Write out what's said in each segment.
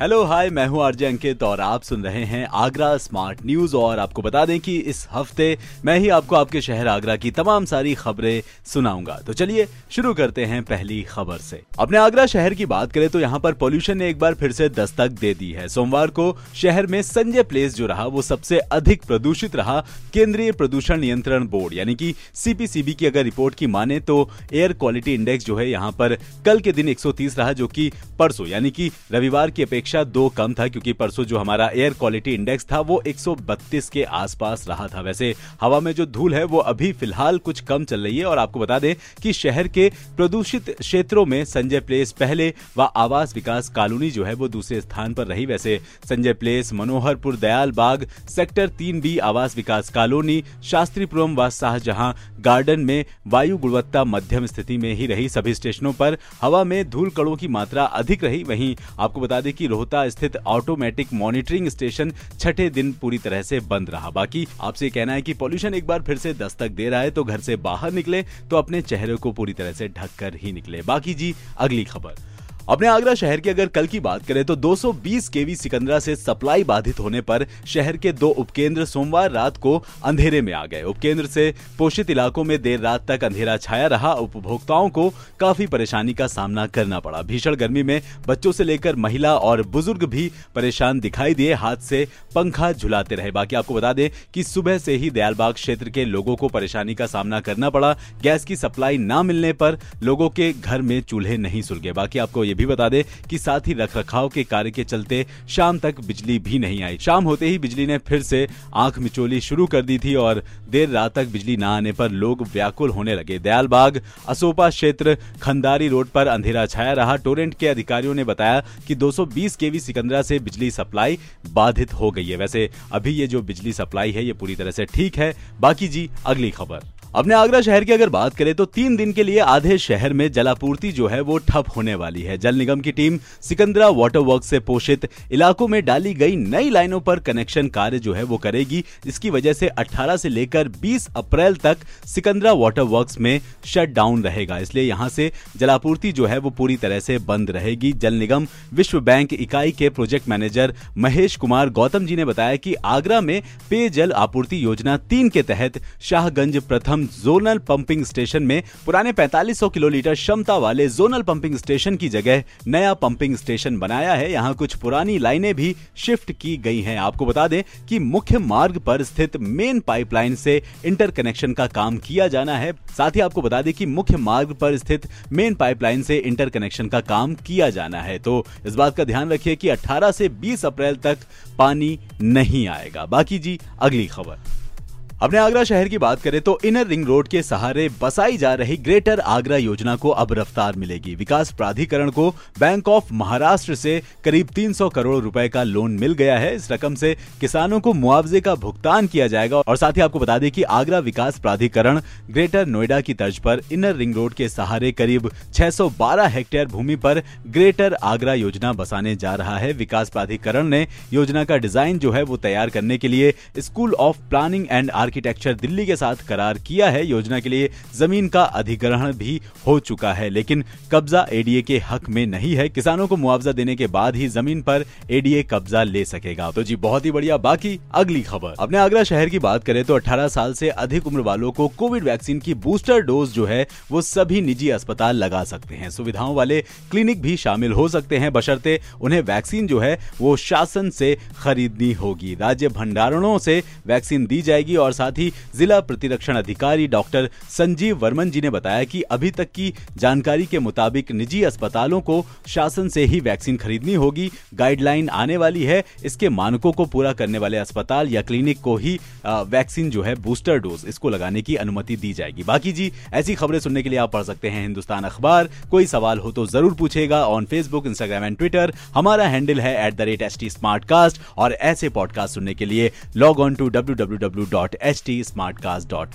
hello hi मैं हूँ RJ अंकित और आप सुन रहे हैं आगरा स्मार्ट न्यूज़ और आपको बता दें कि इस हफ़्ते मैं ही आपको आपके शहर आगरा की तमाम सारी खबरें सुनाऊँगा। तो चलिए शुरू करते हैं पहली खबर से। अपने आगरा शहर की बात करें तो यहाँ पर पोल्यूशन ने एक बार फिर से दस्तक दे दी है। सोमवार को शहर में संजय प्लेस जो रहा, वो सबसे अधिक प्रदूषित रहा, केंद्रीय प्रदूषण नियंत्रण बोर्ड, यानी की सीपीसीबी की अगर रिपोर्ट की माने तो एयर क्वालिटी इंडेक्स जो है, यहाँ पर कल के दिन 130 रहा, जो की परसों, यानी की रविवार की अपेक्षा अपेक्षा दो कम था क्योंकि परसों जो हमारा एयर क्वालिटी इंडेक्स था वो 132 के आसपास रहा था। वैसे हवा में जो धूल है वो अभी फ़िलहाल कुछ कम चल रही है और आपको बता दें कि शहर के प्रदूषित क्षेत्रों में संजय प्लेस पहले व आवास विकास कॉलोनी जो है वो दूसरे स्थान पर रही। वैसे संजय प्लेस मनोहरपुर दयाल बाग सेक्टर तीन बी आवास विकास कॉलोनी शास्त्रीपुरम व शाहजहां गार्डन में वायु गुणवत्ता मध्यम स्थिति में ही रही। सभी स्टेशनों पर हवा में धूल कणों की मात्रा अधिक रही। वहीं आपको बता दें कि रोहता स्थित ऑटोमेटिक मॉनिटरिंग स्टेशन छठे दिन पूरी तरह से बंद रहा। बाकी आपसे कहना है कि पॉल्यूशन एक बार फिर से दस्तक दे रहा है तो घर से बाहर निकले तो अपने चेहरे को पूरी तरह से ढक कर ही निकले। बाकी जी, अगली खबर। अपने आगरा शहर की अगर कल की बात करें तो 220 केवी सिकंदरा से सप्लाई बाधित होने पर शहर के दो उपकेंद्र सोमवार रात को अंधेरे में आ गए। उपकेंद्र से पोषित इलाकों में देर रात तक अंधेरा छाया रहा। उपभोक्ताओं को काफ़ी परेशानी का सामना करना पड़ा। भीषण गर्मी में बच्चों से लेकर महिला और बुज़ुर्ग भी परेशान दिखाई दिए। हाथ से पंखा झुलाते रहे। बाकी आपको बता दें कि सुबह से ही दयालबाग क्षेत्र के लोगों को परेशानी का सामना करना पड़ा। गैस की सप्लाई न मिलने पर लोगों के घर में चूल्हे नहीं सुलगे। बाकी आपको ये भी बता दे कि साथ ही रखरखाव के कार्य के चलते शाम तक बिजली भी नहीं आई। शाम होते ही बिजली ने फिर से आँख मिचोली शुरू कर दी थी और देर रात तक बिजली न आने पर लोग व्याकुल होने लगे। दयालबाग, असोपा क्षेत्र, खंदारी रोड पर अंधेरा छाया रहा। टोरेंट के अधिकारियों ने बताया कि 220 केवी सिकंदरा से बिजली सप्लाई बाधित हो गई है। वैसे अभी ये जो बिजली सप्लाई है, ये पूरी तरह से ठीक है। बाकी जी, अगली खबर। अपने आगरा शहर की अगर बात करें तो तीन दिन के लिए आधे शहर में जलापूर्ति जो है वो ठप होने वाली है। जल निगम की टीम सिकंदरा वाटर वर्क से पोषित इलाकों में डाली गई नई लाइनों पर कनेक्शन कार्य जो है वो करेगी। इसकी वजह से 18 से लेकर 20 अप्रैल तक सिकंदरा वाटर वर्क में शट डाउन रहेगा। इसलिए यहाँ से जलापूर्ति जो है वो पूरी तरह से बंद रहेगी। जल निगम, विश्व बैंक इकाई के प्रोजेक्ट मैनेजर महेश कुमार गौतम जी ने बताया की आगरा में पेयजल आपूर्ति योजना तीन के तहत शाहगंज प्रथम हम जोनल पंपिंग स्टेशन में पुराने 4500 किलोलीटर क्षमता वाले जोनल पंपिंग स्टेशन की जगह नया पंपिंग स्टेशन बनाया है। यहाँ कुछ पुरानी लाइनें भी शिफ्ट की गई हैं। आपको बता दें कि मुख्य मार्ग पर स्थित मेन पाइपलाइन से इंटरकनेक्शन का काम किया जाना है। साथ ही आपको बता दें कि मुख्य मार्ग पर स्थित मेन पाइपलाइन से इंटरकनेक्शन का काम किया जाना है। तो इस बात का ध्यान रखिए कि 18 से 20 अप्रैल तक पानी नहीं आएगा। बाकी जी, अगली खबर। अपने आगरा शहर की बात करें तो इनर रिंग रोड के सहारे बसाई जा रही ग्रेटर आगरा योजना को अब रफ्तार मिलेगी। विकास प्राधिकरण को बैंक ऑफ़ महाराष्ट्र से करीब 300 करोड़ रुपए का लोन मिल गया है। इस रकम से किसानों को मुआवजे का भुगतान किया जाएगा। और साथ ही आपको बता दें कि आगरा विकास प्राधिकरण ग्रेटर नोएडा की तर्ज पर इनर रिंग रोड के सहारे करीब 612 हेक्टेयर भूमि पर ग्रेटर आगरा योजना बसाने जा रहा है। विकास प्राधिकरण ने योजना का डिज़ाइन जो है वो तैयार करने के लिए school of planning and architecture Delhi के साथ करार किया है। योजना के लिए ज़मीन का अधिग्रहण भी हो चुका है, लेकिन कब्जा एडीए के हक में नहीं है। किसानों को मुआवजा देने के बाद ही ज़मीन पर एडीए कब्जा ले सकेगा। तो जी, बहुत ही बढ़िया। बाकी अगली खबर। अपने आगरा शहर की बात करें तो 18 साल से अधिक उम्र वालों को कोविड वैक्सीन की बूस्टर डोज जो है, वो सभी निजी अस्पताल लगा सकते हैं। सुविधाओं वाले क्लिनिक भी शामिल हो सकते हैं। बशर्ते उन्हें वैक्सीन जो है, वो शासन से खरीदनी होगी। राज्य भंडारणों से वैक्सीन दी जाएगी और साथ ही जिला प्रतिरक्षण अधिकारी डॉक्टर संजीव वर्मन जी ने बताया कि अभी तक की जानकारी के मुताबिक निजी अस्पतालों को शासन से ही वैक्सीन खरीदनी होगी। गाइडलाइन आने वाली है। इसके मानकों को पूरा करने वाले अस्पताल या क्लिनिक को ही वैक्सीन जो है बूस्टर डोज इसको लगाने की अनुमति दी जाएगी। बाकी जी, ऐसी खबरें सुनने के लिए आप पढ़ सकते हैं हिंदुस्तान अखबार। कोई सवाल हो तो ज़रूर पूछेगा on Facebook Instagram and Twitter हमारा हैंडल है एट और ऐसे पॉडकास्ट सुनने के लिए log on to W W cast dot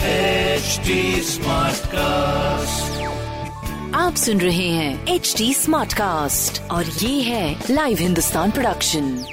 H T htsmartcast.com. आप सुन रहे हैं एच टी स्मार्ट कास्ट और ये है लाइव हिंदुस्तान प्रोडक्शन